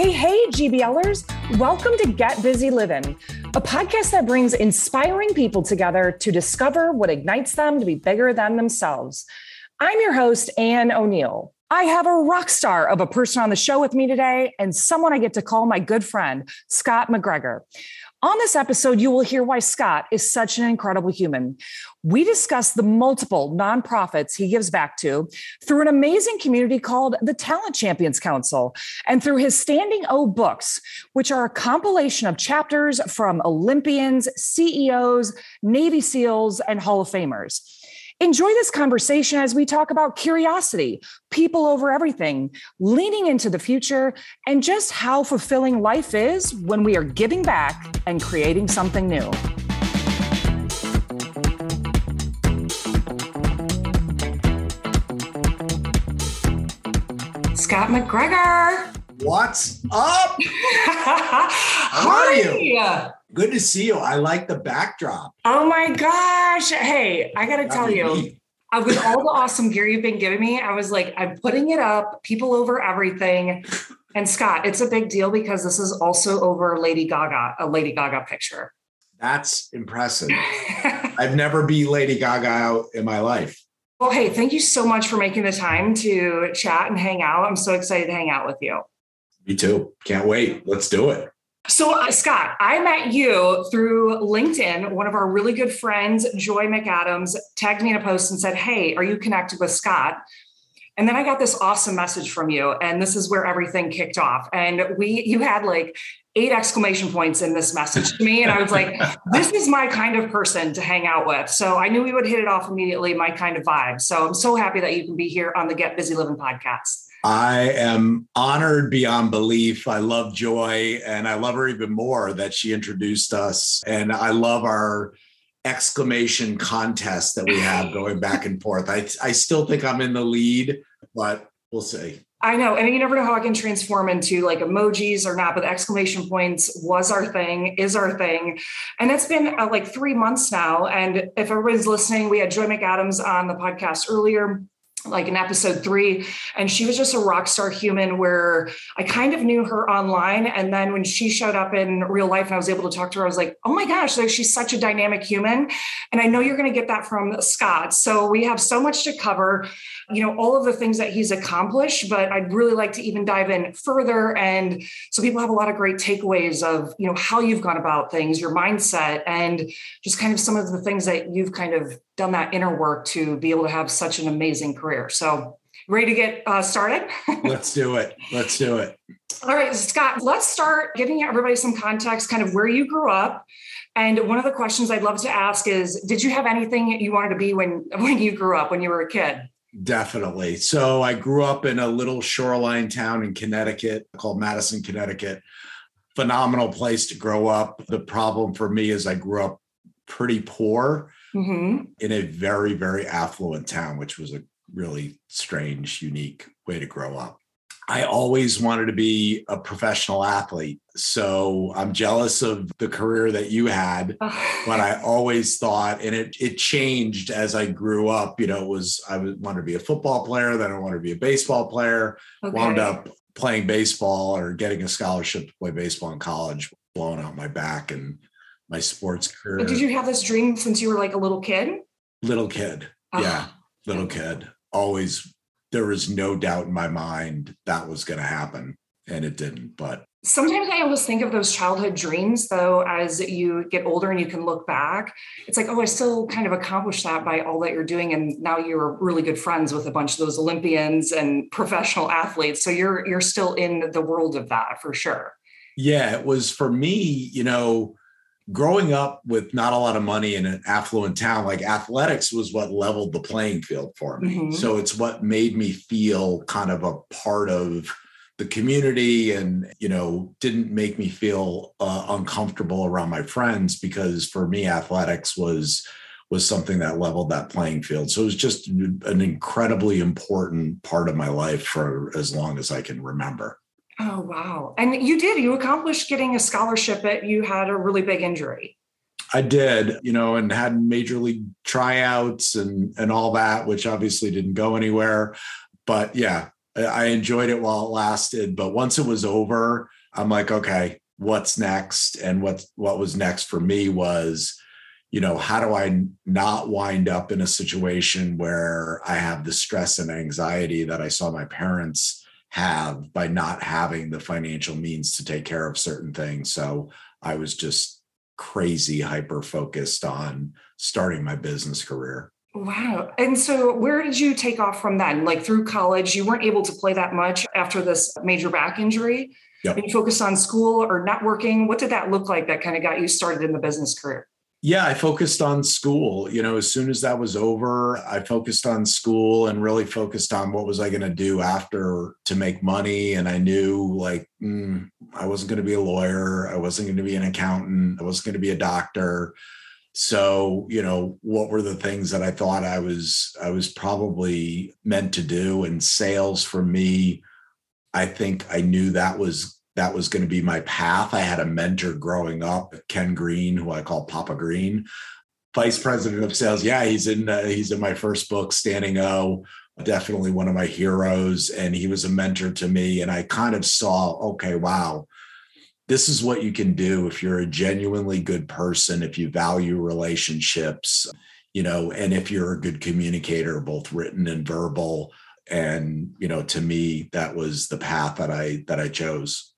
Hey, hey, GBLers. Welcome to Get Busy Living, a podcast that brings inspiring people together to discover what ignites them to be bigger than themselves. I'm your host, Anne O'Neill. I have a rock star of a person on the show with me today and someone I get to call my good friend, Scott McGregor. On this episode, you will hear why Scott is such an incredible human. We discuss the multiple nonprofits he gives back to through an amazing community called the Talent Champions Council and through his Standing O books, which are a compilation of chapters from Olympians, CEOs, Navy SEALs, and Hall of Famers. Enjoy this conversation as we talk about curiosity, people over everything, leaning into the future, and just how fulfilling life is when we are giving back and creating something new. Scott McGregor. What's up? How are you? Good to see you. I like the backdrop. Oh my gosh. Hey, I got to tell you, uh, with all the awesome gear you've been giving me, I was like, I'm putting it up, people over everything. And Scott, it's a big deal because this is also over Lady Gaga, a Lady Gaga picture. That's impressive. I've never be Lady Gaga out in my life. Well, hey, thank you so much for making the time to chat and hang out. I'm so excited to hang out with you. Me too. Can't wait. Let's do it. So, uh, Scott, I met you through LinkedIn. One of our really good friends, Joy McAdams, tagged me in a post and said, Hey, are you connected with Scott? And then I got this awesome message from you. And this is where everything kicked off. And we, you had like eight exclamation points in this message to me. And I was like, this is my kind of person to hang out with. So I knew we would hit it off immediately, my kind of vibe. So I'm so happy that you can be here on the Get Busy Living podcast. I am honored beyond belief. I love Joy and I love her even more that she introduced us. And I love our exclamation contest that we have going back and forth. I, I still think I'm in the lead, but we'll see. I know. And you never know how I can transform into like emojis or not, but exclamation points was our thing, is our thing. And it's been uh, like three months now. And if everybody's listening, we had Joy McAdams on the podcast earlier like in episode three and she was just a rock star human where i kind of knew her online and then when she showed up in real life and i was able to talk to her i was like oh my gosh like she's such a dynamic human and i know you're going to get that from scott. So we have so much to cover you know all of the things that he's accomplished but i'd really like to even dive in further and so people have a lot of great takeaways of you know how you've gone about things your mindset and just kind of some of the things that you've kind of done that inner work to be able to have such an amazing career. So, ready to get uh, started? let's do it. Let's do it. All right, Scott, let's start giving everybody some context, kind of where you grew up. And one of the questions I'd love to ask is Did you have anything you wanted to be when, when you grew up, when you were a kid? Definitely. So, I grew up in a little shoreline town in Connecticut called Madison, Connecticut. Phenomenal place to grow up. The problem for me is I grew up pretty poor mm-hmm. in a very, very affluent town, which was a really strange, unique way to grow up. I always wanted to be a professional athlete. So I'm jealous of the career that you had, but I always thought, and it it changed as I grew up. You know, it was I wanted to be a football player, then I wanted to be a baseball player, okay. wound up playing baseball or getting a scholarship to play baseball in college, blowing out my back and my sports career. But did you have this dream since you were like a little kid? Little kid. Oh. Yeah. Uh-huh. Little kid. Always there was no doubt in my mind that was going to happen and it didn't. But sometimes I always think of those childhood dreams though as you get older and you can look back. It's like, oh, I still kind of accomplished that by all that you're doing. And now you're really good friends with a bunch of those Olympians and professional athletes. So you're you're still in the world of that for sure. Yeah, it was for me, you know, growing up with not a lot of money in an affluent town, like athletics was what leveled the playing field for me. Mm-hmm. So it's what made me feel kind of a part of the community and you know didn't make me feel uh, uncomfortable around my friends because for me athletics was was something that leveled that playing field so it was just an incredibly important part of my life for as long as i can remember Oh, wow. And you did, you accomplished getting a scholarship, but you had a really big injury. I did, you know, and had major league tryouts and and all that, which obviously didn't go anywhere. But yeah, I enjoyed it while it lasted, but once it was over, I'm like, okay, what's next? And what what was next for me was, you know, how do I not wind up in a situation where I have the stress and anxiety that I saw my parents have by not having the financial means to take care of certain things. So I was just crazy hyper focused on starting my business career. Wow. And so where did you take off from then? Like through college, you weren't able to play that much after this major back injury. Yep. And you focused on school or networking. What did that look like that kind of got you started in the business career? Yeah, I focused on school. You know, as soon as that was over, I focused on school and really focused on what was I going to do after to make money. And I knew like mm, I wasn't going to be a lawyer, I wasn't going to be an accountant, I wasn't going to be a doctor. So, you know, what were the things that I thought I was I was probably meant to do? And sales for me, I think I knew that was that was going to be my path. I had a mentor growing up, Ken Green, who I call Papa Green, vice president of sales. Yeah, he's in uh, he's in my first book, Standing O. Definitely one of my heroes, and he was a mentor to me. And I kind of saw, okay, wow, this is what you can do if you're a genuinely good person, if you value relationships, you know, and if you're a good communicator, both written and verbal. And you know, to me, that was the path that I that I chose.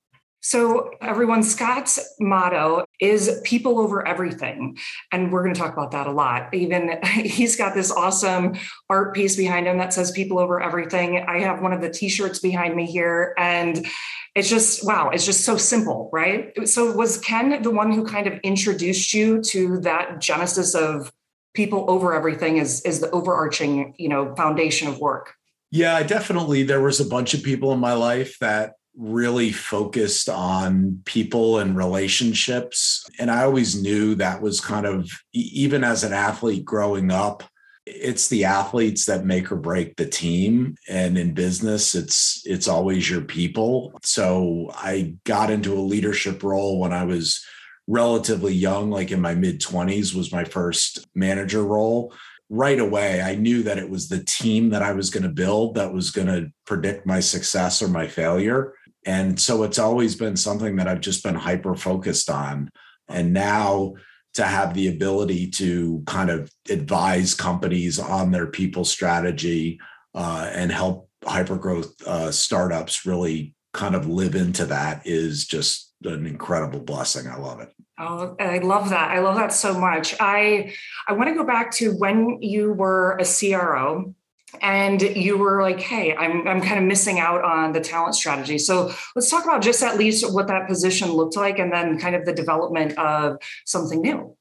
So, everyone, Scott's motto is people over everything. And we're going to talk about that a lot. Even he's got this awesome art piece behind him that says people over everything. I have one of the t shirts behind me here. And it's just, wow, it's just so simple, right? So, was Ken the one who kind of introduced you to that genesis of people over everything is, is the overarching, you know, foundation of work? Yeah, definitely. There was a bunch of people in my life that really focused on people and relationships. And I always knew that was kind of, even as an athlete growing up, it's the athletes that make or break the team. And in business it's it's always your people. So i got into a leadership role when i was relatively young like in my mid 20s was my first manager role. Right away i knew that it was the team that i was going to build that was going to predict my success or my failure and so it's always been something that I've just been hyper focused on. And now to have the ability to kind of advise companies on their people strategy uh, and help hyper growth uh, startups really kind of live into that is just an incredible blessing. I love it. Oh, I love that. I love that so much. I I want to go back to when you were a CRO and you were like hey I'm, I'm kind of missing out on the talent strategy so let's talk about just at least what that position looked like and then kind of the development of something new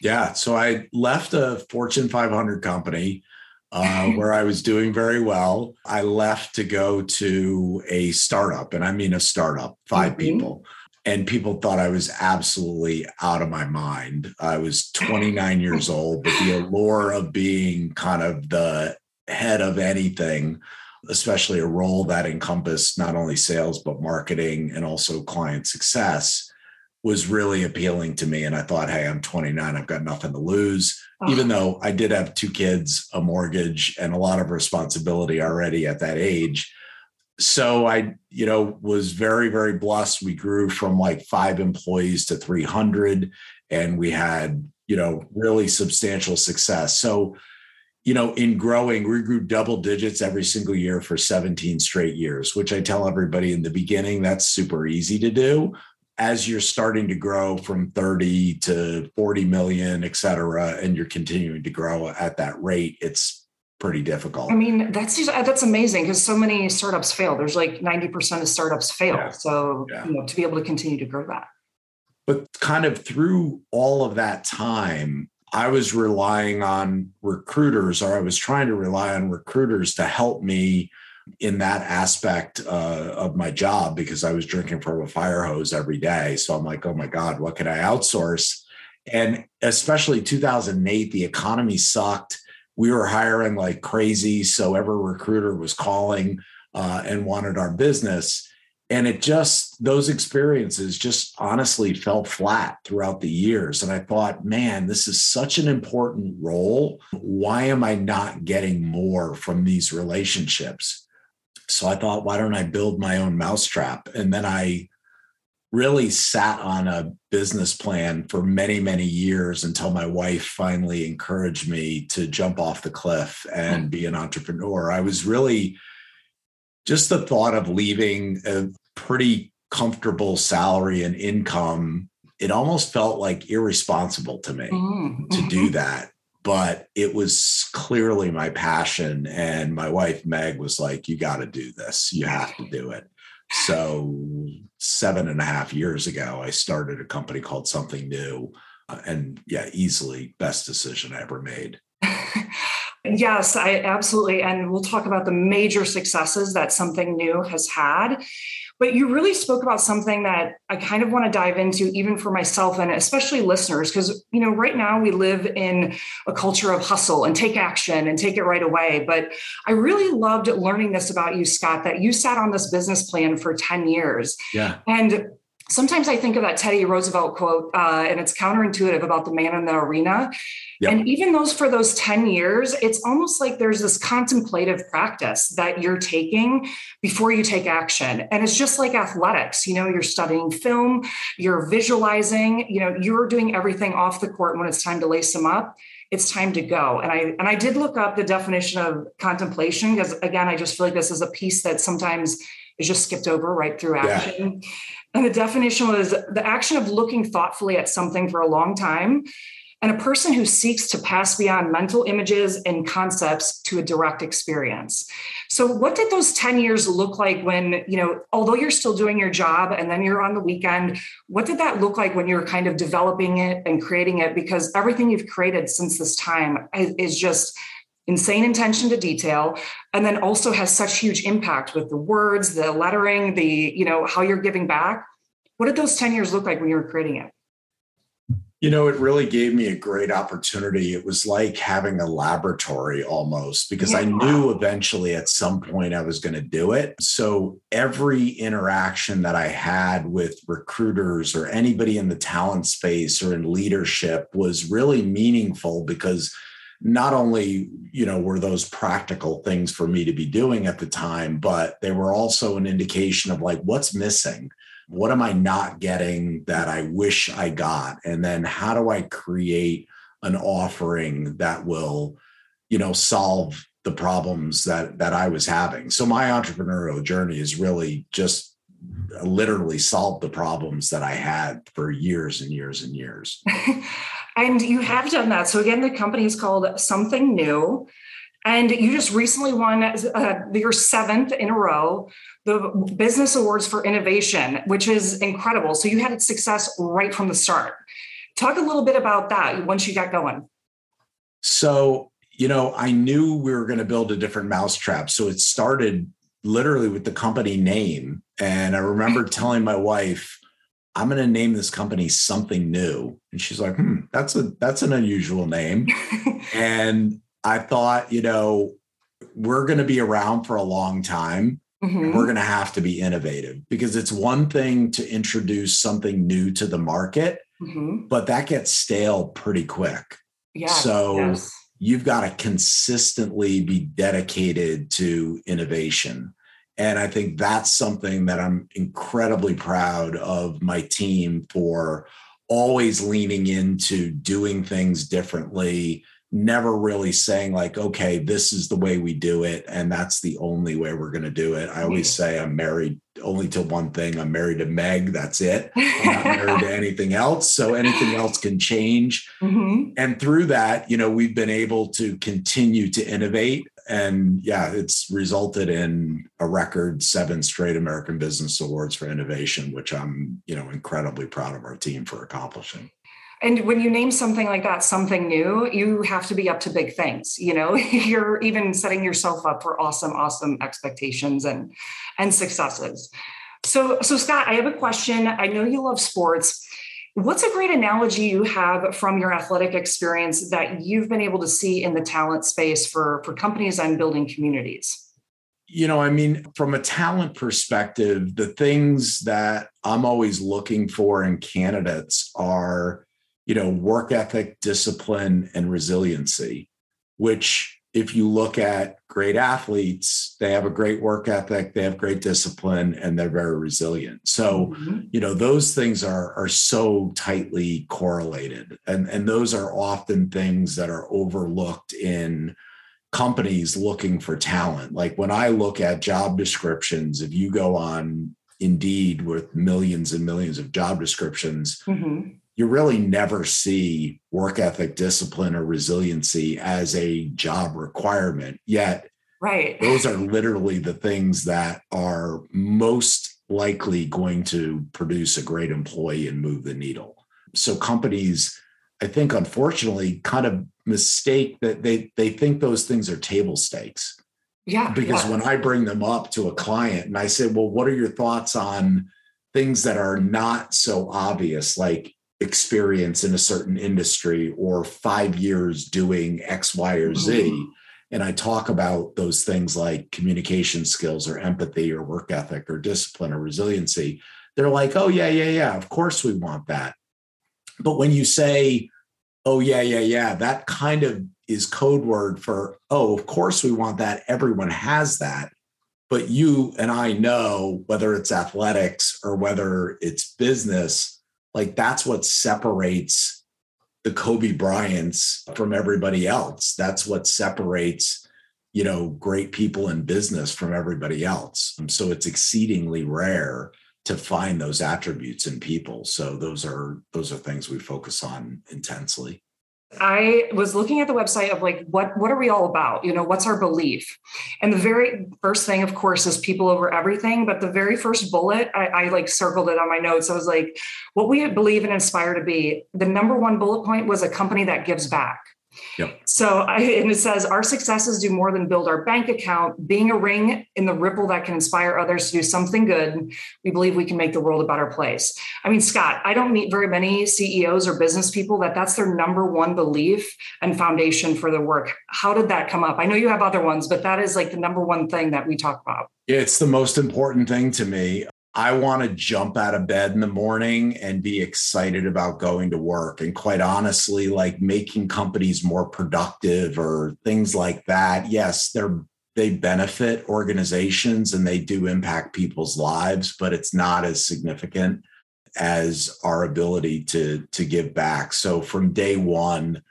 yeah so i left a fortune 500 company uh, where i was doing very well i left to go to a startup and i mean a startup 5 mm-hmm. people and people thought I was absolutely out of my mind. I was 29 years old, but the allure of being kind of the head of anything, especially a role that encompassed not only sales, but marketing and also client success, was really appealing to me. And I thought, hey, I'm 29, I've got nothing to lose. Oh. Even though I did have two kids, a mortgage, and a lot of responsibility already at that age. So I, you know, was very, very blessed. We grew from like five employees to 300, and we had, you know, really substantial success. So you know, in growing, we grew double digits every single year for 17 straight years, which I tell everybody in the beginning, that's super easy to do. As you're starting to grow from 30 to 40 million, et cetera, and you're continuing to grow at that rate, it's pretty difficult. I mean, that's just, that's amazing because so many startups fail. There's like 90% of startups fail. Yeah. So, yeah. you know, to be able to continue to grow that. But kind of through all of that time, I was relying on recruiters, or I was trying to rely on recruiters to help me in that aspect uh, of my job because I was drinking from a fire hose every day. So I'm like, oh my God, what can I outsource? And especially 2008, the economy sucked. We were hiring like crazy. So every recruiter was calling uh, and wanted our business and it just those experiences just honestly fell flat throughout the years and i thought man this is such an important role why am i not getting more from these relationships So I thought, why don't I build my own mousetrap? And then I really sat on a business plan for many, many years until my wife finally encouraged me to jump off the cliff and be an entrepreneur. I was really just the thought of leaving a pretty comfortable salary and income, it almost felt like irresponsible to me mm-hmm. to do that. But it was clearly my passion. And my wife, Meg, was like, You got to do this. You have to do it. So, seven and a half years ago, I started a company called Something New. Uh, and yeah, easily best decision I ever made. Yes, I absolutely. And we'll talk about the major successes that something new has had. But you really spoke about something that I kind of want to dive into, even for myself and especially listeners, because, you know, right now we live in a culture of hustle and take action and take it right away. But I really loved learning this about you, Scott, that you sat on this business plan for 10 years. Yeah. And sometimes I think of that Teddy Roosevelt quote, uh, and it's counterintuitive about the man in the arena. Yep. And even those for those 10 years, it's almost like there's this contemplative practice that you're taking before you take action. And it's just like athletics, you know, you're studying film, you're visualizing, you know, you're doing everything off the court when it's time to lace them up it's time to go and i and i did look up the definition of contemplation because again i just feel like this is a piece that sometimes is just skipped over right through action yeah. And the definition was the action of looking thoughtfully at something for a long time and a person who seeks to pass beyond mental images and concepts to a direct experience. So what did those 10 years look like when, you know, although you're still doing your job and then you're on the weekend, what did that look like when you were kind of developing it and creating it because everything you've created since this time is just insane attention to detail and then also has such huge impact with the words the lettering the you know how you're giving back. What did those 10 years look like when you were creating it? You know it really gave me a great opportunity. It was like having a laboratory almost because yeah. i knew eventually at some point i was going to do it. So every interaction that i had with recruiters or anybody in the talent space or in leadership was really meaningful because not only you know were those practical things for me to be doing at the time but they were also an indication of like what's missing? What am i not getting that i wish i got? And then how do i create an offering that will you know solve the problems that that i was having? So my entrepreneurial journey is really just literally solved the problems that i had for years and years and years And you have done that. So again, the company is called Something New. And you just recently won uh, your seventh in a row, the Business Awards for Innovation, which is incredible. So you had success right from the start. Talk a little bit about that once you got going. So, you know, I knew we were going to build a different mousetrap. So it started literally with the company name. And I remember telling my wife, I'm going to name this company something new. And she's like, hmm, that's a that's an unusual name. and I thought, you know, we're going to be around for a long time. Mm-hmm. We're going to have to be innovative because it's one thing to introduce something new to the market, mm-hmm. but that gets stale pretty quick. Yeah. So yes. you've got to consistently be dedicated to innovation. And I think that's something that I'm incredibly proud of my team for always leaning into doing things differently, never really saying, like, okay, this is the way we do it. And that's the only way we're going to do it. I always say I'm married only to one thing I'm married to Meg. That's it. I'm not married to anything else. So anything else can change. Mm-hmm. And through that, you know, we've been able to continue to innovate and yeah, it's resulted in a record seven straight American Business Awards for innovation, which I'm, you know, incredibly proud of our team for accomplishing. And when you name something like that, something new, you have to be up to big things. You know, you're even setting yourself up for awesome, awesome expectations and and successes. So, so Scott, I have a question. I know you love sports. What's a great analogy you have from your athletic experience that you've been able to see in the talent space for, for companies and building communities? You know, I mean, from a talent perspective, the things that I'm always looking for in candidates are, you know, work ethic, discipline, and resiliency, which if you look at great athletes, they have a great work ethic, they have great discipline, and they're very resilient. So, mm-hmm. you know, those things are are so tightly correlated. And, and those are often things that are overlooked in companies looking for talent. Like when I look at job descriptions, if you go on Indeed with millions and millions of job descriptions, mm-hmm. You really never see work ethic, discipline, or resiliency as a job requirement. Yet, right, those are literally the things that are most likely going to produce a great employee and move the needle. So companies I think unfortunately kind of mistake that they they think those things are table stakes. Yeah. Because yeah. when I bring them up to a client and I say, well, what are your thoughts on things that are not so obvious, like experience in a certain industry or five years doing X, Y, or Z? Mm-hmm. And I talk about those things like communication skills or empathy or work ethic or discipline or resiliency. They're like, oh, yeah, yeah, yeah, of course we want that. But when you say, oh, yeah, yeah, yeah, that kind of is code word for, oh, of course we want that. Everyone has that. But you and I know whether it's athletics or whether it's business, like that's what separates the Kobe Bryants from everybody else. That's what separates, you know, great people in business from everybody else. So it's exceedingly rare to find those attributes in people so those are those are things we focus on intensely I was looking at the website of like what what are we all about? You know, what's our belief? And the very first thing, of course, is people over everything. But the very first bullet, I, I like circled it on my notes. I was like, what we believe and inspire to be. The number one bullet point was a company that gives back. Yep. So I, and it says our successes do more than build our bank account. Being a ring in the ripple that can inspire others to do something good, we believe we can make the world a better place. I mean, Scott, I don't meet very many CEOs or business people that that's their number one belief and foundation for their work. How did that come up? I know you have other ones, but that is like the number one thing that we talk about. It's the most important thing to me. I want to jump out of bed in the morning and be excited about going to work. And quite honestly, like making companies more productive or things like that. Yes, they're they benefit organizations and they do impact people's lives, but it's not as significant as our ability to to give back. So from day one,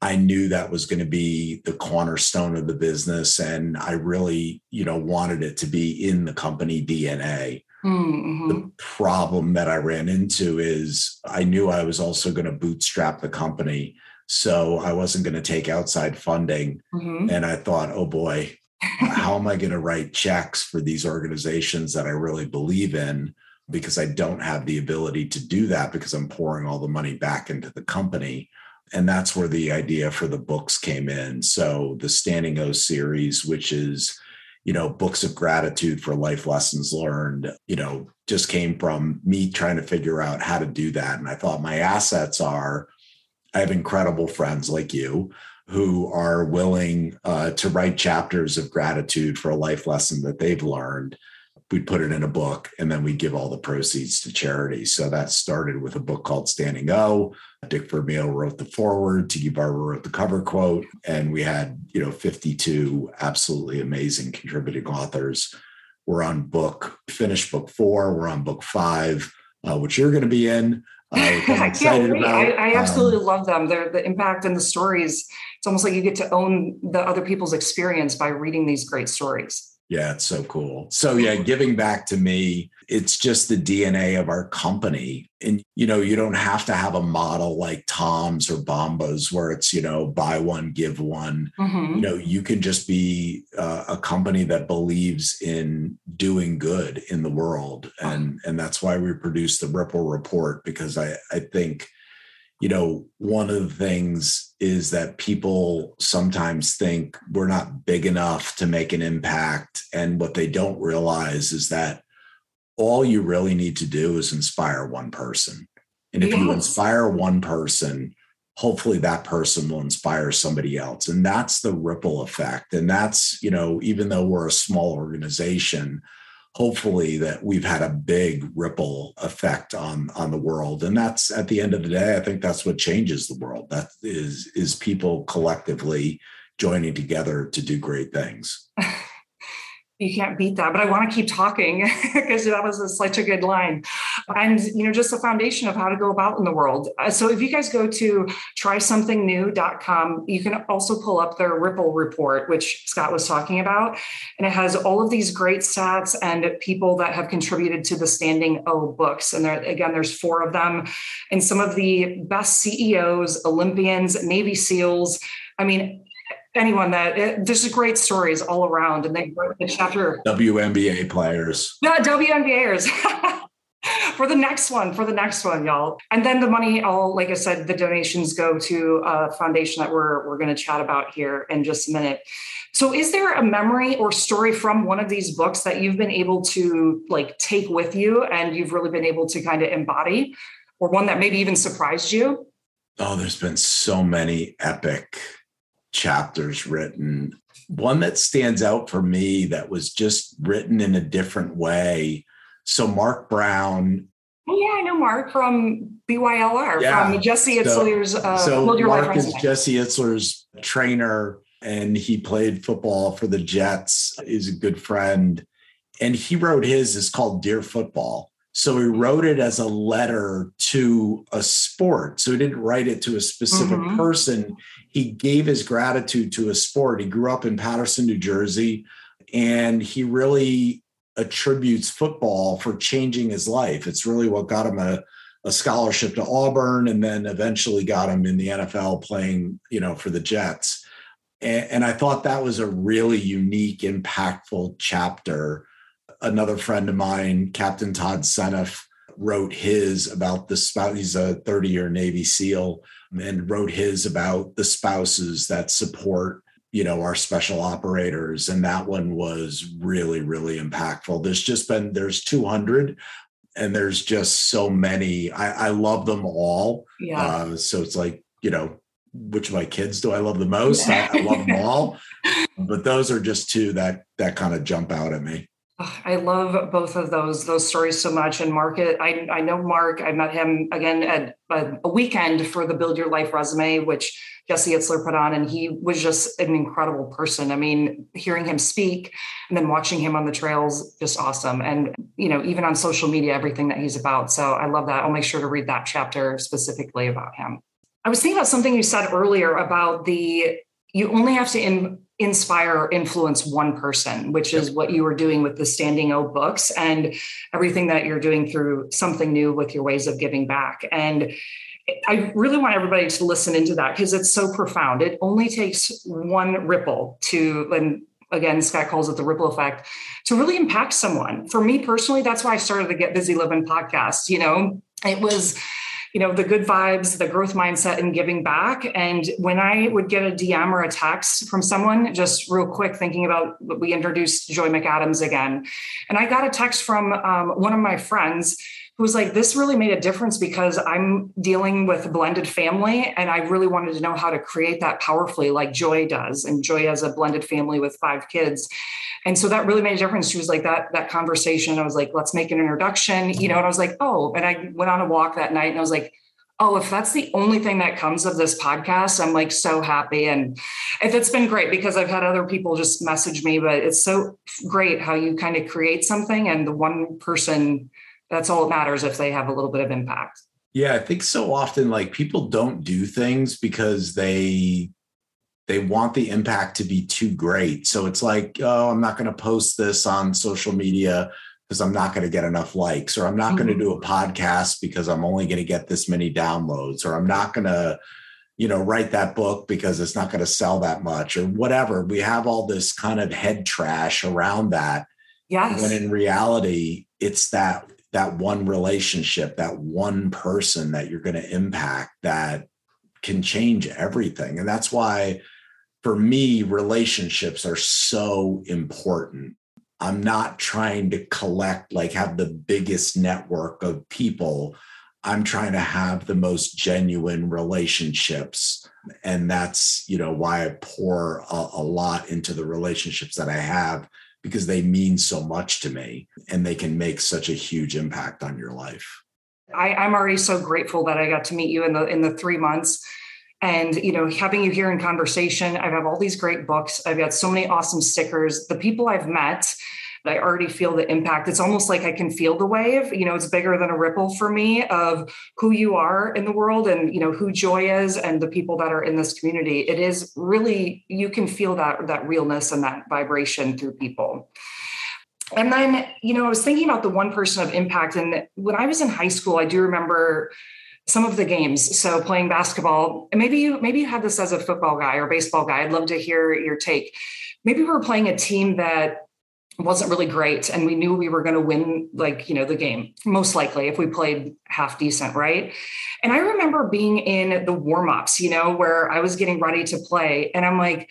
I knew that was going to be the cornerstone of the business and I really, you know, wanted it to be in the company DNA. Mm-hmm. The problem that I ran into is I knew I was also going to bootstrap the company. So I wasn't going to take outside funding. Mm-hmm. And I thought, oh boy, how am I going to write checks for these organizations that I really believe in? Because I don't have the ability to do that because I'm pouring all the money back into the company. And that's where the idea for the books came in. So the Standing O series, which is you know, books of gratitude for life lessons learned, you know, just came from me trying to figure out how to do that. And I thought my assets are I have incredible friends like you who are willing uh, to write chapters of gratitude for a life lesson that they've learned we'd put it in a book and then we'd give all the proceeds to charity. So that started with a book called Standing O. Dick Vermeil wrote the foreword, Tiki Barber wrote the cover quote, and we had, you know, 52 absolutely amazing contributing authors. We're on book, finished book four, we're on book five, uh, which you're going to be in. Uh, I can't wait. I, I, absolutely um, love them. They're the impact and the stories. It's almost like you get to own the other people's experience by reading these great stories. Yeah, it's so cool. So yeah, giving back to me, it's just the DNA of our company. And you know, you don't have to have a model like Tom's or Bombas where it's, you know, buy one, give one. Mm-hmm. You know, you can just be uh, a company that believes in doing good in the world. And and that's why we produce the Ripple report because I I think you know, one of the things is that people sometimes think we're not big enough to make an impact. And what they don't realize is that all you really need to do is inspire one person. And if yes. you inspire one person, hopefully that person will inspire somebody else. And that's the ripple effect. And that's, you know, even though we're a small organization, hopefully that we've had a big ripple effect on on the world and that's at the end of the day i think that's what changes the world that is is people collectively joining together to do great things. you can't beat that but i want to keep talking because that was a, such a good line. And you know just the foundation of how to go about in the world. Uh, so if you guys go to trysomethingnew.com you can also pull up their ripple report which scott was talking about. And it has all of these great stats and people that have contributed to the standing o books. And there again there's four of them. And some of the best ceos olympians navy seals. I mean, anyone that it, there's great stories all around and they wrote the chapter WNBA players. Yeah, WNBAers. for the next one, for the next one, y'all. And then the money, all like I said, the donations go to a foundation that we're we're going to chat about here in just a minute. So, is there a memory or story from one of these books that you've been able to like take with you and you've really been able to kind of embody, or one that maybe even surprised you? Oh, there's been so many epic chapters written. One that stands out for me that was just written in a different way. So, Mark Brown. Oh, yeah, I know Mark from BYLR, yeah. from Jesse Itzler's. So, uh, so Mark is Jesse Itzler's trainer, and he played football for the Jets, is a good friend. And he wrote his, is called Dear Football. So he wrote it as a letter to a sport. So he didn't write it to a specific mm-hmm. person. He gave his gratitude to a sport. He grew up in Paterson, New Jersey, and he really attributes football for changing his life. It's really what got him a, a scholarship to Auburn and then eventually got him in the NFL playing, you know, for the Jets. And, and I thought that was a really unique, impactful chapter another friend of mine, Captain Todd Seneff, wrote his about the spouse. He's a 30 year Navy SEAL and wrote his about the spouses that support, you know, our special operators. And that one was really, really impactful. There's just been, there's 200 and there's just so many. I, I love them all. Yeah. Uh, so it's like, you know, which of my kids do I love the most? I, I love them all. But those are just two that that kind of jump out at me. I love both of those those stories so much. And Mark, I I know Mark. I met him again at a, a, weekend for the Build Your Life resume, which Jesse Itzler put on, and he was just an incredible person. I mean, hearing him speak and then watching him on the trails, just awesome. And you know, even on social media, everything that he's about. So I love that. I'll make sure to read that chapter specifically about him. I was thinking about something you said earlier about the you only have to in, inspire or influence one person, which is what you were doing with the Standing O books and everything that you're doing through something new with your ways of giving back. And I really want everybody to listen into that because it's so profound. It only takes one ripple to, and again, Scott calls it the ripple effect, to really impact someone. For me personally, that's why I started the Get Busy Living podcast. You know, it was you know the good vibes the growth mindset and giving back. And when i would get a dm or a text from someone just real quick thinking about we introduced joy mcadams again. And i got a text from um, one of my friends was like, this really made a difference because I'm dealing with a blended family and I really wanted to know how to create that powerfully, like Joy does. And Joy has a blended family with five kids. And so that really made a difference. She was like, that, that conversation, I was like, let's make an introduction, you know, and I was like, oh, and I went on a walk that night and I was like, oh, if that's the only thing that comes of this podcast, I'm like so happy. And if it's been great because I've had other people just message me, but it's so great how you kind of create something and the one person that's all that matters if they have a little bit of impact. Yeah, I think so often like people don't do things because they they want the impact to be too great. So it's like, oh, I'm not going to post this on social media because I'm not going to get enough likes, or I'm not mm-hmm. going to do a podcast because I'm only going to get this many downloads, or I'm not going to, you know, write that book because it's not going to sell that much, or whatever. We have all this kind of head trash around that. Yes. When in reality, it's that that one relationship, that one person that you're going to impact that can change everything. And that's why, for me, relationships are so important. I'm not trying to collect, like, have the biggest network of people. I'm trying to have the most genuine relationships. And that's, you know, why I pour a, a lot into the relationships that I have because they mean so much to me and they can make such a huge impact on your life. I, I'm already so grateful that I got to meet you in the in the three months. And you know having you here in conversation i have all these great books. I've got so many awesome stickers. The people i've met I already feel the impact. It's almost like I can feel the wave. You know, it's bigger than a ripple for me of who you are in the world and, you know, who Joy is and the people that are in this community. It is really, you can feel that, that realness and that vibration through people. And then, you know, I was thinking about the one person of impact. And when I was in high school, I do remember some of the games so playing basketball and maybe you maybe you had this as a football guy or baseball guy i'd love to hear your take maybe we are playing a team that wasn't really great and we knew we were going to win like you know the game most likely if we played half decent right? And i remember being in the warm-ups you know where i was getting ready to play and i'm like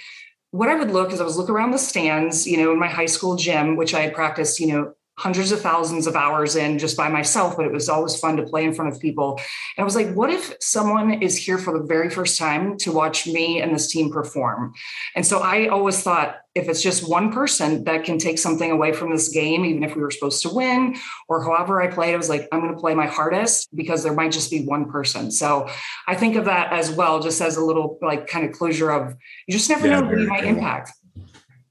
what i would look is i was look around the stands you know in my high school gym which i had practiced you know hundreds of thousands of hours in just by myself, but it was always fun to play in front of people. And I was like, what if someone is here for the very first time to watch me and this team perform? And so I always thought, if it's just one person that can take something away from this game, even if we were supposed to win or however I played, I was like, I'm going to play my hardest because there might just be one person. So I think of that as well, just as a little like kind of closure of you just never yeah, know who you might impact.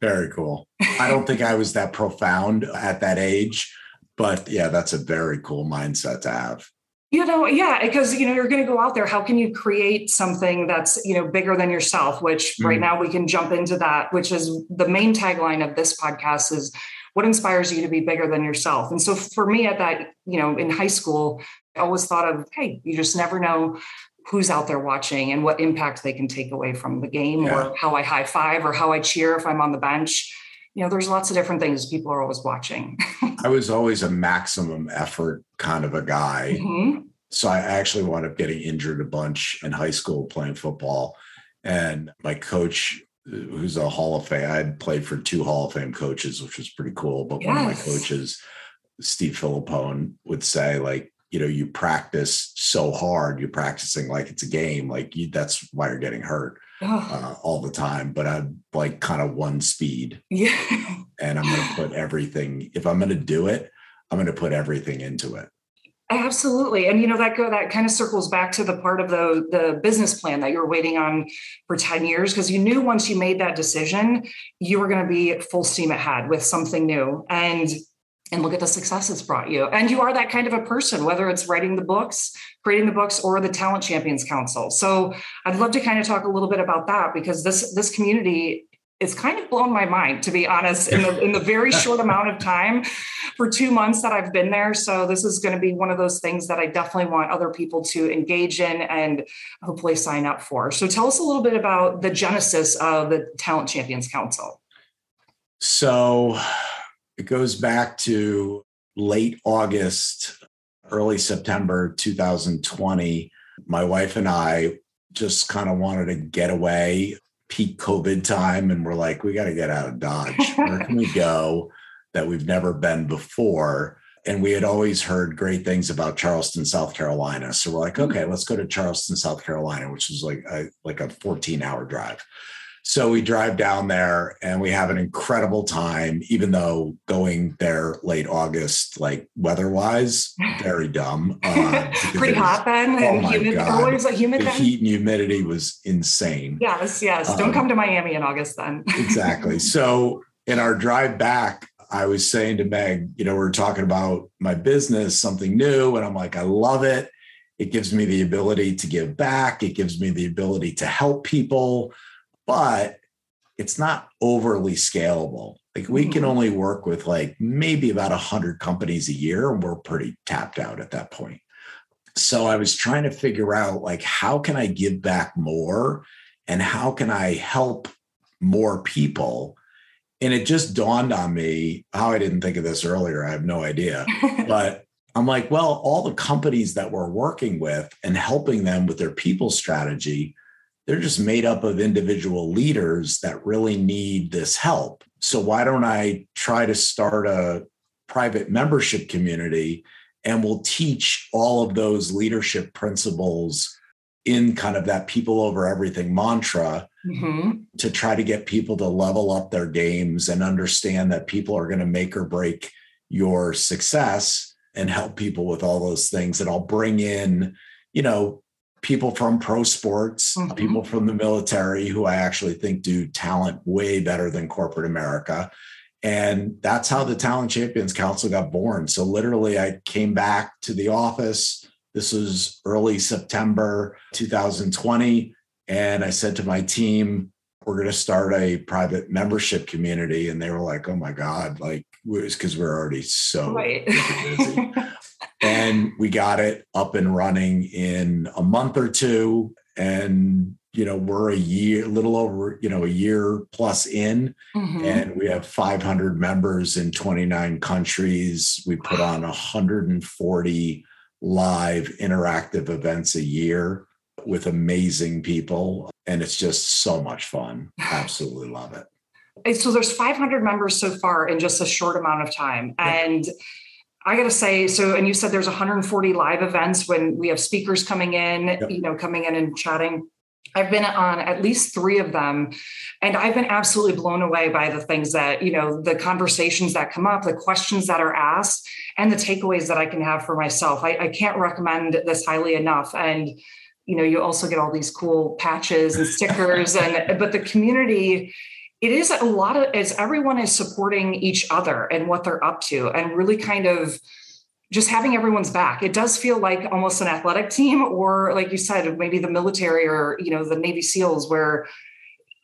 Very cool. I don't think I was that profound at that age, but yeah, that's a very cool mindset to have. You know, yeah, because you know you're going to go out there. How can you create something that's you know bigger than yourself? Which mm right now we can jump into that. Which is the main tagline of this podcast is what inspires you to be bigger than yourself. And so for me, at that you know in high school, I always thought of hey, you just never know who's out there watching and what impact they can take away from the game yeah. or how I high five or how I cheer if I'm on the bench. You know, there's lots of different things people are always watching. I was always a maximum effort kind of a guy. Mm-hmm. So I actually wound up getting injured a bunch in high school playing football. And my coach, who's a Hall of Fame, I had played for two Hall of Fame coaches, which was pretty cool. But yes. one of my coaches, Steve Philippone, would say, like, you know you practice so hard you're practicing like it's a game like you, that's why you're getting hurt uh, all the time but i'm like kind of one speed. Yeah. And i'm going to put everything if i'm going to do it i'm going to put everything into it. Absolutely and you know that go that kind of circles back to the part of the the business plan that you were waiting on for 10 years because you knew once you made that decision you were going to be full steam ahead with something new and and look at the success it's brought you. And you are that kind of a person, whether it's writing the books, creating the books, or the Talent Champions Council. So I'd love to kind of talk a little bit about that because this this community is kind of blown my mind, to be honest, in the in the very short amount of time for two months that I've been there. So this is going to be one of those things that I definitely want other people to engage in and hopefully sign up for. So tell us a little bit about the genesis of the Talent Champions Council. So it goes back to late August, early September 2020. My wife and I just kind of wanted to get away, peak COVID time, and we're like, we got to get out of Dodge. Where can we go that we've never been before? And we had always heard great things about Charleston, South Carolina. So we're like, hmm. okay, let's go to Charleston, South Carolina, which is like a, like a 14 hour drive. So we drive down there and we have an incredible time, even though going there late August, like weather wise, very dumb. Uh, Pretty hot then. Oh my humid, God. Always like humid the then? heat and humidity was insane. Yes, yes. Um, Don't come to Miami in August then. exactly. So in our drive back, I was saying to Meg, you know, we are talking about my business, something new. And I'm like, I love it. It gives me the ability to give back. It gives me the ability to help people but it's not overly scalable. Like we can mm-hmm. only work with like maybe about 100 companies a year and we're pretty tapped out at that point. So I was trying to figure out like how can I give back more and how can I help more people? And it just dawned on me how I didn't think of this earlier. I have no idea. but I'm like, well, all the companies that we're working with and helping them with their people strategy they're just made up of individual leaders that really need this help. So why don't I try to start a private membership community and we'll teach all of those leadership principles in kind of that people over everything mantra mm-hmm. to try to get people to level up their games and understand that people are going to make or break your success and help people with all those things. And I'll bring in, you know, people from pro sports, mm-hmm. people from the military who I actually think do talent way better than corporate America. And that's how the Talent Champions Council got born. So literally, I came back to the office. This was early September 2020. And I said to my team, we're going to start a private membership community. And they were like, oh my God, like, it's because we're already so right. busy. and we got it up and running in a month or two. And you know we're a year a little over you know a year plus in. Mm-hmm. and we have 500 members in 29 countries. We put on 140 live interactive events a year with amazing people. And it's just so much fun. Absolutely love it. So there's 500 members so far in just a short amount of time. And I got to say, so, and you said there's 140 live events when we have speakers coming in, yep. you know, coming in and chatting. I've been on at least three of them, and I've been absolutely blown away by the things that, you know, the conversations that come up, the questions that are asked, and the takeaways that I can have for myself. I, I can't recommend this highly enough. And, you know, you also get all these cool patches and stickers, and but the community it is a lot of as everyone is supporting each other and what they're up to and really kind of just having everyone's back it does feel like almost an athletic team or like you said maybe the military or you know the navy seals where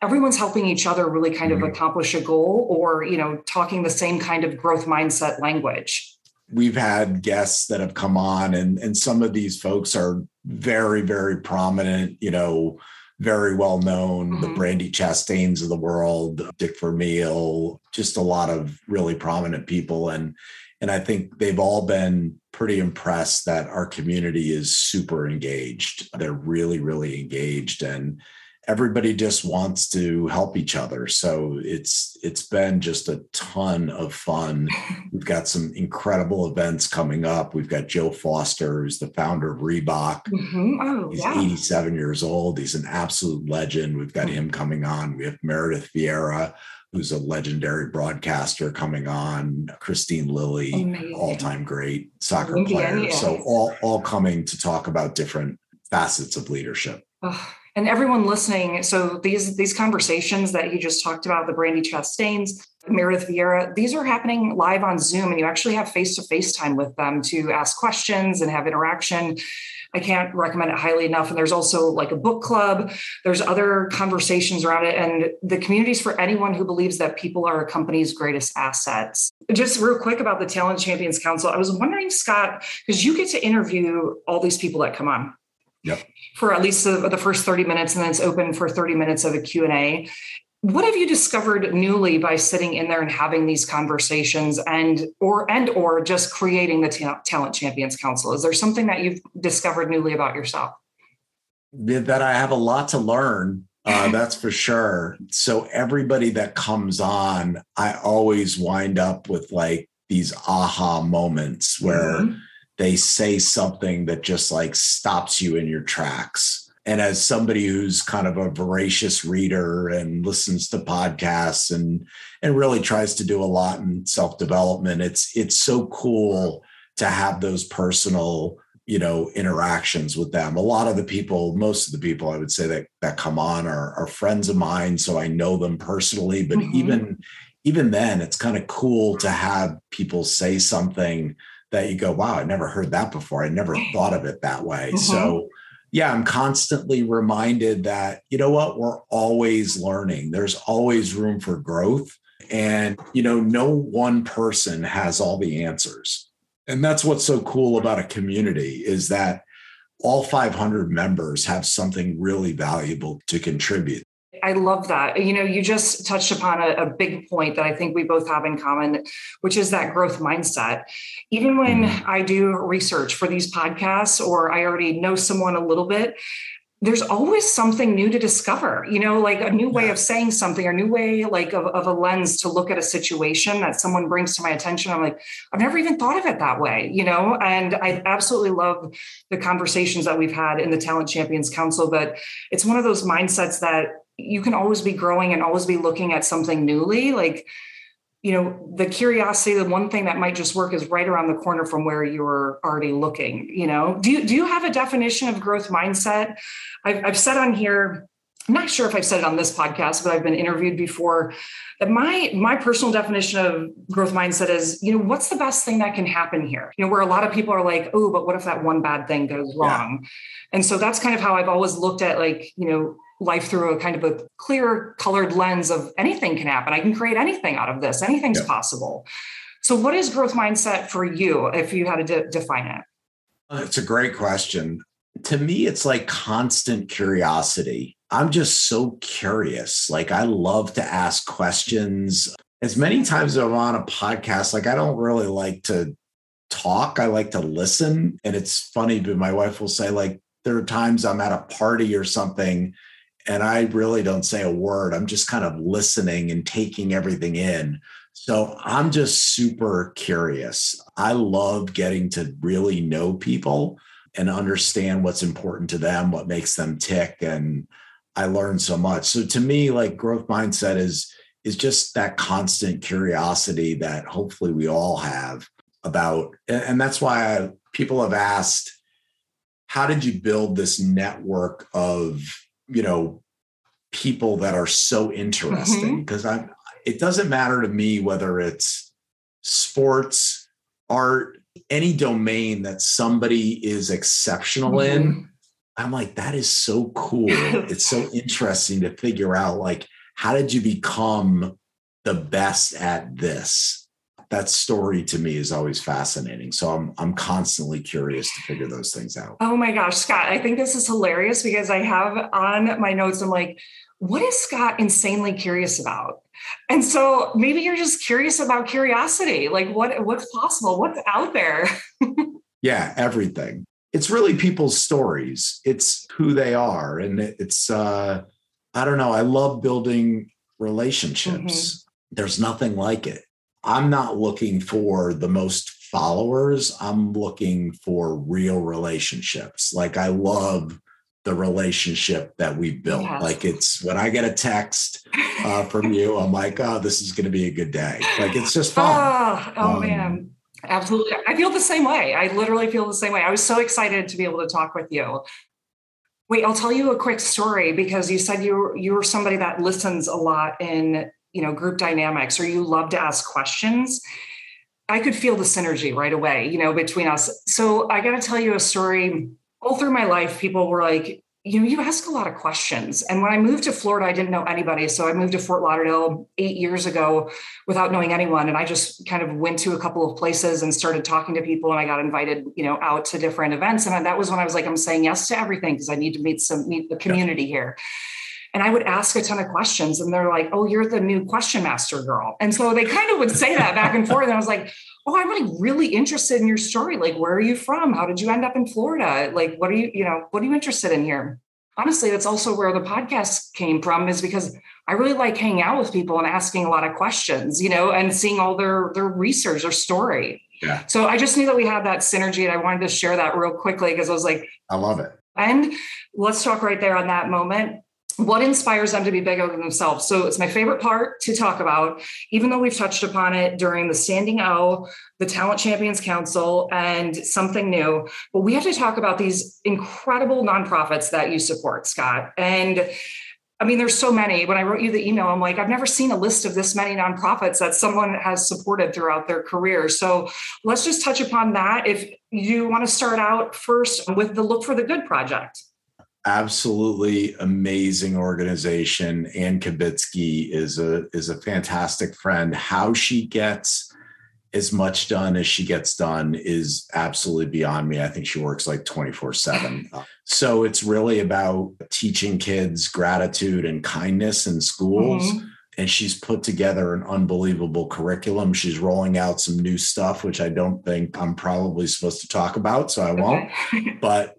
everyone's helping each other really kind mm-hmm. of accomplish a goal or you know talking the same kind of growth mindset language we've had guests that have come on and and some of these folks are very very prominent you know very well known mm-hmm. the Brandi chastains of the world dick vermeil just a lot of really prominent people and and I think they've all been pretty impressed that our community is super engaged. They're really, really engaged and everybody just wants to help each other. So it's it's been just a ton of fun. We've got some incredible events coming up. We've got Joe Foster, who's the founder of Reebok. Mm-hmm. Oh, He's yeah. 87 years old. He's an absolute legend. We've got mm-hmm. him coming on. We have Meredith Vieira, who's a legendary broadcaster coming on, kristine Lilly, all-time great soccer Indiana, player. So all all coming to talk about different facets of leadership. Oh, and everyone listening, so these these conversations that you just talked about, the brandi Chastains, Meredith Vieira, these are happening live on Zoom, and you actually have face-to-face time with them to ask questions and have interaction. I can't recommend it highly enough. And there's also like a book club, there's other conversations around it. And the communities for anyone who believes that people are a company's greatest assets. Just real quick about the Talent Champions Council, I was wondering, Scott, because you get to interview all these people that come on. Yep. For at least the, the, first 30 minutes, and then it's open for 30 minutes of a Q&A what have you discovered newly by sitting in there and having these conversations and or and or just creating the ta- talent champions council is there something that you've discovered newly about yourself that i have a lot to learn uh, that's for sure so everybody that comes on i always wind up with like these aha moments where mm-hmm. They say something that just like stops you in your tracks. And as somebody who's kind of a voracious reader and listens to podcasts and and really tries to do a lot in self-development it's it's so cool to have those personal you know interactions with them. A lot of the people most of the people i would say that that come on are, are friends of mine so i know them personally. But mm-hmm. even even then it's kind of cool to have people say something that you go wow i never heard that before i never thought of it that way mm-hmm. so yeah, I'm constantly reminded that, you know what, we're always learning. There's always room for growth. And, you know, no one person has all the answers. And that's what's so cool about a community is that all 500 members have something really valuable to contribute. I love that. You know, you just touched upon a, a, big point that I think we both have in common, which is that growth mindset. Even when mm-hmm. I do research for these podcasts or I already know someone a little bit, there's always something new to discover, you know, like a new way of saying something or new way like of, of a lens to look at a situation that someone brings to my attention. I'm like, I've never even thought of it that way, you know, and I absolutely love the conversations that we've had in the Talent Champions Council, but it's one of those mindsets that you can always be growing and always be looking at something newly like you know the curiosity the one thing that might just work is right around the corner from where you're already looking you know? Do you do you have a definition of growth mindset? I've, I've said on here i'm not sure if i've said it on this podcast but i've been interviewed before that my my personal definition of growth mindset is you know what's the best thing that can happen here? You know where a lot of people are like oh but what if that one bad thing goes wrong? Yeah. and so that's kind of how i've always looked at like you know life through a kind of a clear colored lens of anything can happen. I can create anything out of this. Anything's yeah. possible. So, what is growth mindset for you if you had to de- define it? Oh, it's a great question. To me, it's like constant curiosity. I'm just so curious. Like, I love to ask questions. As many times as I'm on a podcast, like, I don't really like to talk, I like to listen. And it's funny, but my wife will say, like, there are times I'm at a party or something and I really don't say a word. I'm just kind of listening and taking everything in. So I'm just super curious. I love getting to really know people and understand what's important to them, what makes them tick. And I learn so much. So to me, like growth mindset is is just that constant curiosity that hopefully we all have about. And that's why I, people have asked, how did you build this network of you know people that are so interesting because mm-hmm. i it doesn't matter to me whether it's sports art any domain that somebody is exceptional mm-hmm. in i'm like that is so cool it's so interesting to figure out like how did you become the best at this that story to me is always fascinating. So I'm I'm constantly curious to figure those things out. Oh my gosh, Scott, I think this is hilarious because I have on my notes, I'm like, what is Scott insanely curious about? And so maybe you're just curious about curiosity. Like what what's possible? What's out there? yeah, everything. It's really people's stories. It's who they are. And it's uh I don't know. I love building relationships. Mm-hmm. There's nothing like it I'm not looking for the most followers. I'm looking for real relationships. Like I love the relationship that we built. Yes. Like it's when I get a text uh, from you, I'm like, oh, this is going to be a good day. Like it's just fun. Oh, oh um, man. Absolutely. I feel the same way. I literally feel the same way. I was so excited to be able to talk with you. Wait, I'll tell you a quick story because you said you were, you were somebody that listens a lot in you know group dynamics or you love to ask questions i could feel the synergy right away you know between us. So i got to tell you a story. All through my life people were like you know you ask a lot of questions. And when i moved to florida i didn't know anybody. So i moved to fort lauderdale eight years ago without knowing anyone. And i just kind of went to a couple of places and started talking to people and i got invited you know out to different events. And that was when i was like i'm saying yes to everything because i need to meet some meet the community yeah. here and I would ask a ton of questions, and they're like, "Oh, you're the new question master girl." And so they kind of would say that back and forth. And I was like, "Oh, I'm like really interested in your story. Like, where are you from? How did you end up in Florida? Like, what are you, you know, what are you interested in here?" Honestly, that's also where the podcast came from, is because I really like hanging out with people and asking a lot of questions, you know, and seeing all their their research, their story. Yeah. So I just knew that we had that synergy, and I wanted to share that real quickly because I was like, I love it. And let's talk right there on that moment what inspires them to be bigger than themselves so it's my favorite part to talk about even though we've touched upon it during the standing o the talent champions council and something new but we have to talk about these incredible nonprofits that you support scott and I mean, there's so many. When I wrote you the email, I'm like, I've never seen a list of this many nonprofits that someone has supported throughout their career. So let's just touch upon that. If you want to start out first with the Look for the Good project absolutely amazing organization. Ann Kibitsky is a is a fantastic friend. How she gets as much done as she gets done is absolutely beyond me. I think she works like 24 7. So it's really about teaching kids gratitude and kindness in schools. Mm-hmm. And she's put together an unbelievable curriculum. She's rolling out some new stuff, which I don't think I'm probably supposed to talk about. So I won't. Okay. but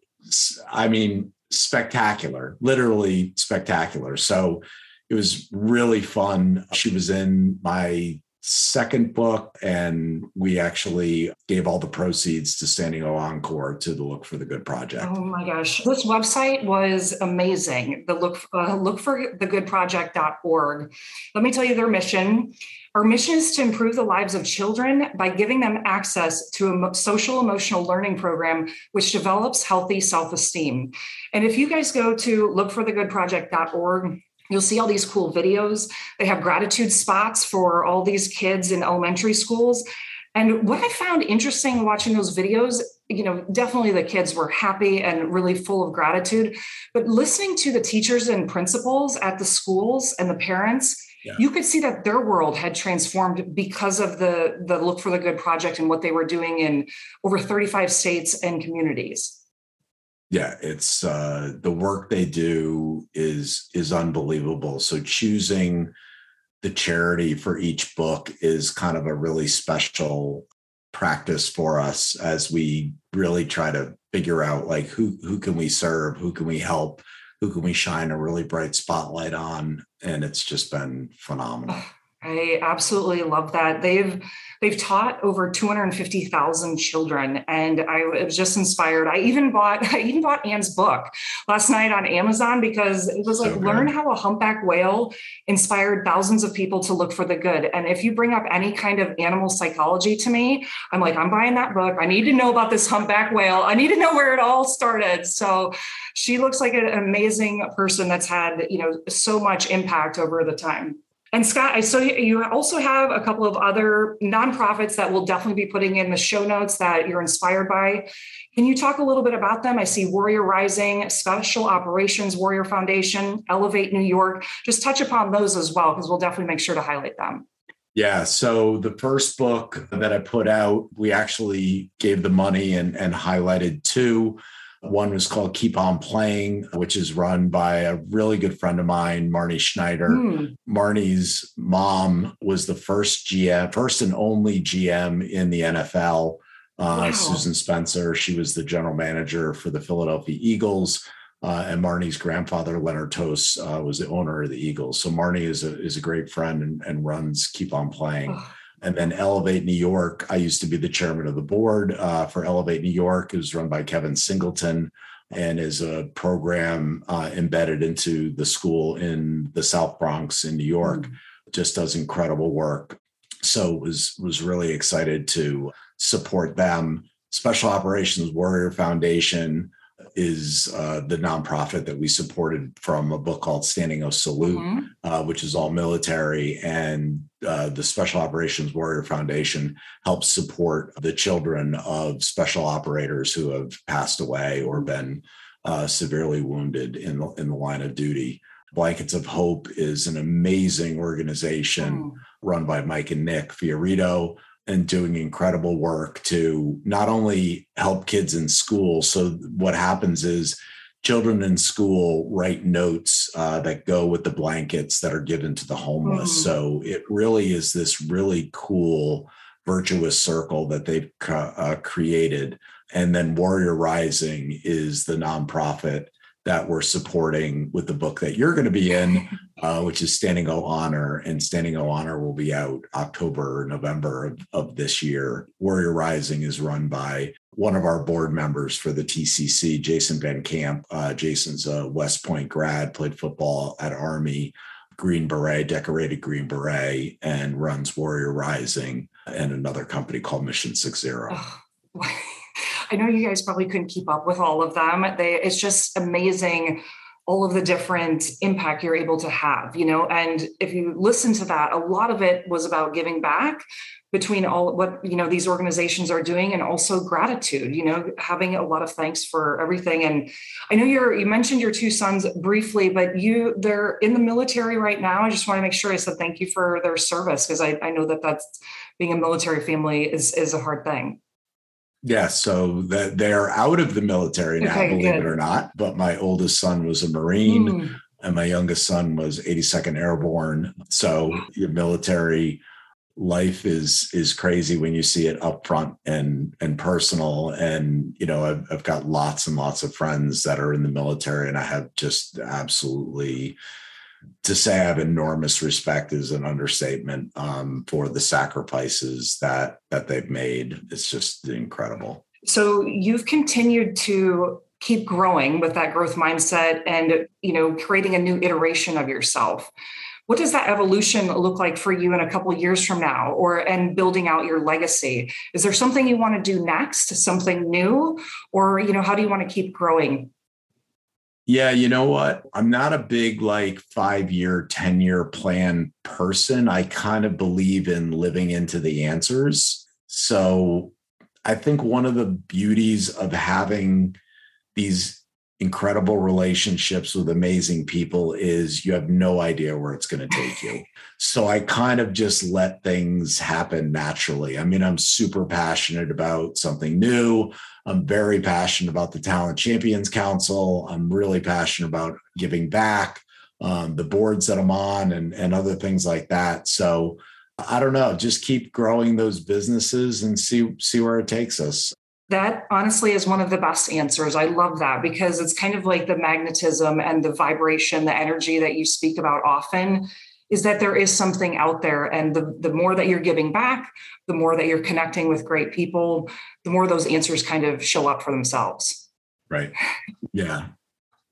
I mean, spectacular, literally spectacular. So it was really fun. She was in my second book, and we actually gave all the proceeds to Standing O Encore to the Look for the Good project. Oh my gosh, this website was amazing. The look uh, look for the good project.org. Let me tell you their mission. Our mission is to improve the lives of children by giving them access to a social emotional learning program which develops healthy self esteem. And if you guys go to lookforthegoodproject.org, You'll see all these cool videos. They have gratitude spots for all these kids in elementary schools. And what I found interesting watching those videos, you know, definitely the kids were happy and really full of gratitude. But listening to the teachers and principals at the schools and the parents, yeah. you could see that their world had transformed because of the, the Look for the Good project and what they were doing in over 35 states and communities. Yeah it's uh the work they do is is unbelievable. So choosing the charity for each book is kind of a really special practice for us as we really try to figure out like who who can we serve? Who can we help who can we shine a really bright spotlight on? And it's just been phenomenal I absolutely love that. They've they've taught over 250,000 children and I was just inspired. I even bought I even bought Anne's book last night on Amazon because it was like learn how a humpback whale inspired thousands of people to look for the good. And if you bring up any kind of animal psychology to me, I'm like I'm buying that book. I need to know about this humpback whale. I need to know where it all started. So she looks like an amazing person that's had, you know, so much impact over the time. And Scott, I saw you also have a couple of other nonprofits that we'll definitely be putting in the show notes that you're inspired by. Can you talk a little bit about them? I see Warrior Rising, Special Operations Warrior Foundation, Elevate New York. Just touch upon those as well, because we'll definitely make sure to highlight them. Yeah. So the first book that I put out, we actually gave the money and, and highlighted two. One was called Keep On Playing, which is run by a really good friend of mine, Marnie Schneider. Mm. Marnie's mom was the first GM, first and only GM in the NFL. Uh, wow. Susan Spencer, she was the general manager for the Philadelphia Eagles. Uh, and Marnie's grandfather, Leonard Tose, uh, was the owner of the Eagles. So Marnie is a is a great friend and, and runs Keep On Playing. Oh and then Elevate New York. I used to be the chairman of the board uh, for Elevate New York. It was run by Kevin Singleton and is a program uh, embedded into the school in the South Bronx in New York. Mm-hmm. Just does incredible work. So was was really excited to support them. Special Operations Warrior Foundation is uh, the nonprofit that we supported from a book called Standing O Salute, mm-hmm. uh, which is all military. And uh, the Special Operations Warrior Foundation helps support the children of special operators who have passed away or been uh, severely wounded in the, in the line of duty. Blankets of Hope is an amazing organization mm. run by Mike and Nick Fiorito and doing incredible work to not only help kids in school. So, what happens is children in school write notes uh, that go with the blankets that are given to the homeless. Mm. So, it really is this really cool virtuous circle that they've uh, created. And then Warrior Rising is the nonprofit that we're supporting with the book that you're going to be in, uh, which is Standing O Honor. And Standing O Honor will be out October, November of, of this year. Warrior Rising is run by one of our board members for the TCC, Jason Van Camp. Uh, Jason's a West Point grad, played football at Army, Green Beret, decorated Green Beret, and runs Warrior Rising and another company called Mission Six Zero. Oh, I know you guys probably couldn't keep up with all of them. They, it's just amazing all of the different impact you're able to have, you know. And if you listen to that, a lot of it was about giving back between all what you know these organizations are doing and also gratitude you know having a lot of thanks for everything and i know you're you mentioned your two sons briefly but you they're in the military right now i just want to make sure i said thank you for their service because I, I know that that's being a military family is is a hard thing Yes, so that they're out of the military now, okay, believe good. it or not. But my oldest son was a Marine, mm. and my youngest son was 82nd Airborne. So your military life is is crazy when you see it up front and and personal. And you know, I've, I've got lots and lots of friends that are in the military, and I have just absolutely to say I have enormous respect is an understatement um, for the sacrifices that that they've made. It's just incredible. So you've continued to keep growing with that growth mindset and you know creating a new iteration of yourself. What does that evolution look like for you in a couple years from now or and building out your legacy? Is there something you want to do next? Something new? Or you know how do you want to keep growing yeah, you know what? I'm not a big like five year, 10 year plan person. I kind of believe in living into the answers. So I think one of the beauties of having these incredible relationships with amazing people is you have no idea where it's going to take you. So I kind of just let things happen naturally. I mean, I'm super passionate about something new. I'm very passionate about the Talent Champions Council. I'm really passionate about giving back, um, the boards that I'm on, and, and other things like that. So I don't know, just keep growing those businesses and see see where it takes us. That honestly is one of the best answers. I love that because it's kind of like the magnetism and the vibration, the energy that you speak about often is that there is something out there. And the, the more that you're giving back, the more that you're connecting with great people, the more those answers kind of show up for themselves. Right. Yeah.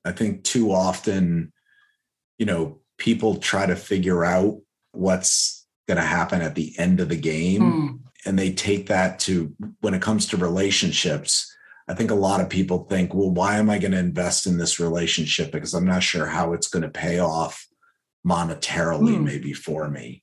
I think too often, you know, people try to figure out what's going to happen at the end of the game. Mm. And they take that to when it comes to relationships. I think a lot of people think, well, why am I going to invest in this relationship? Because I'm not sure how it's going to pay off monetarily, mm. maybe for me.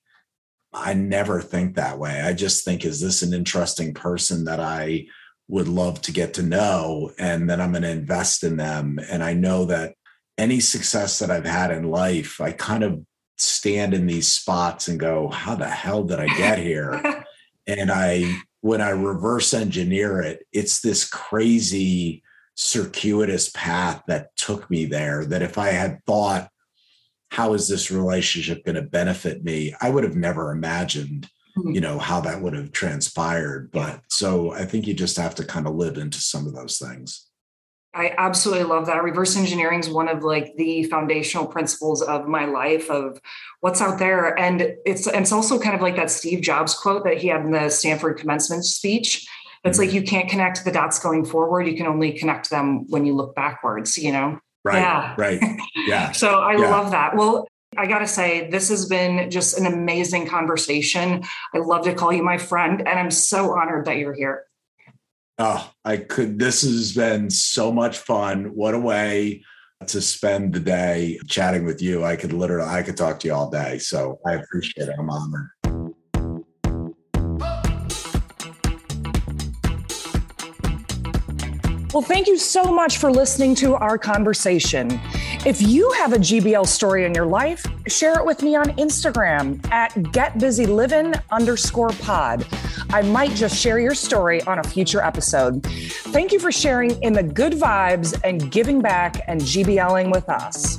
I never think that way. I just think, is this an interesting person that I would love to get to know? And then I'm going to invest in them. And I know that any success that I've had in life, I kind of stand in these spots and go, how the hell did I get here? and I, when I reverse engineer it, it's this crazy circuitous path that took me there that if I had thought, how is this relationship going to benefit me? I would have never imagined, mm-hmm. you know, how that would have transpired. But so I think you just have to kind of live into some of those things. I absolutely love that. Reverse engineering is one of like the foundational principles of my life of what's out there. And it's and it's also kind of like that Steve Jobs quote that he had in the Stanford commencement speech. It's mm-hmm. like you can't connect the dots going forward. You can only connect them when you look backwards, you know? Right. Yeah. Right. Yeah. so I yeah. love that. Well, I got to say, this has been just an amazing conversation. I love to call you my friend, and I'm so honored that you're here. Oh, I could. This has been so much fun. What a way to spend the day chatting with you. I could literally, I could talk to you all day. So I appreciate it. I'm honored. Well, thank you so much for listening to our conversation. If you have a GBL story in your life, share it with me on Instagram at getbusyliving underscore pod. I might just share your story on a future episode. Thank you for sharing in the good vibes and giving back and GBLing with us.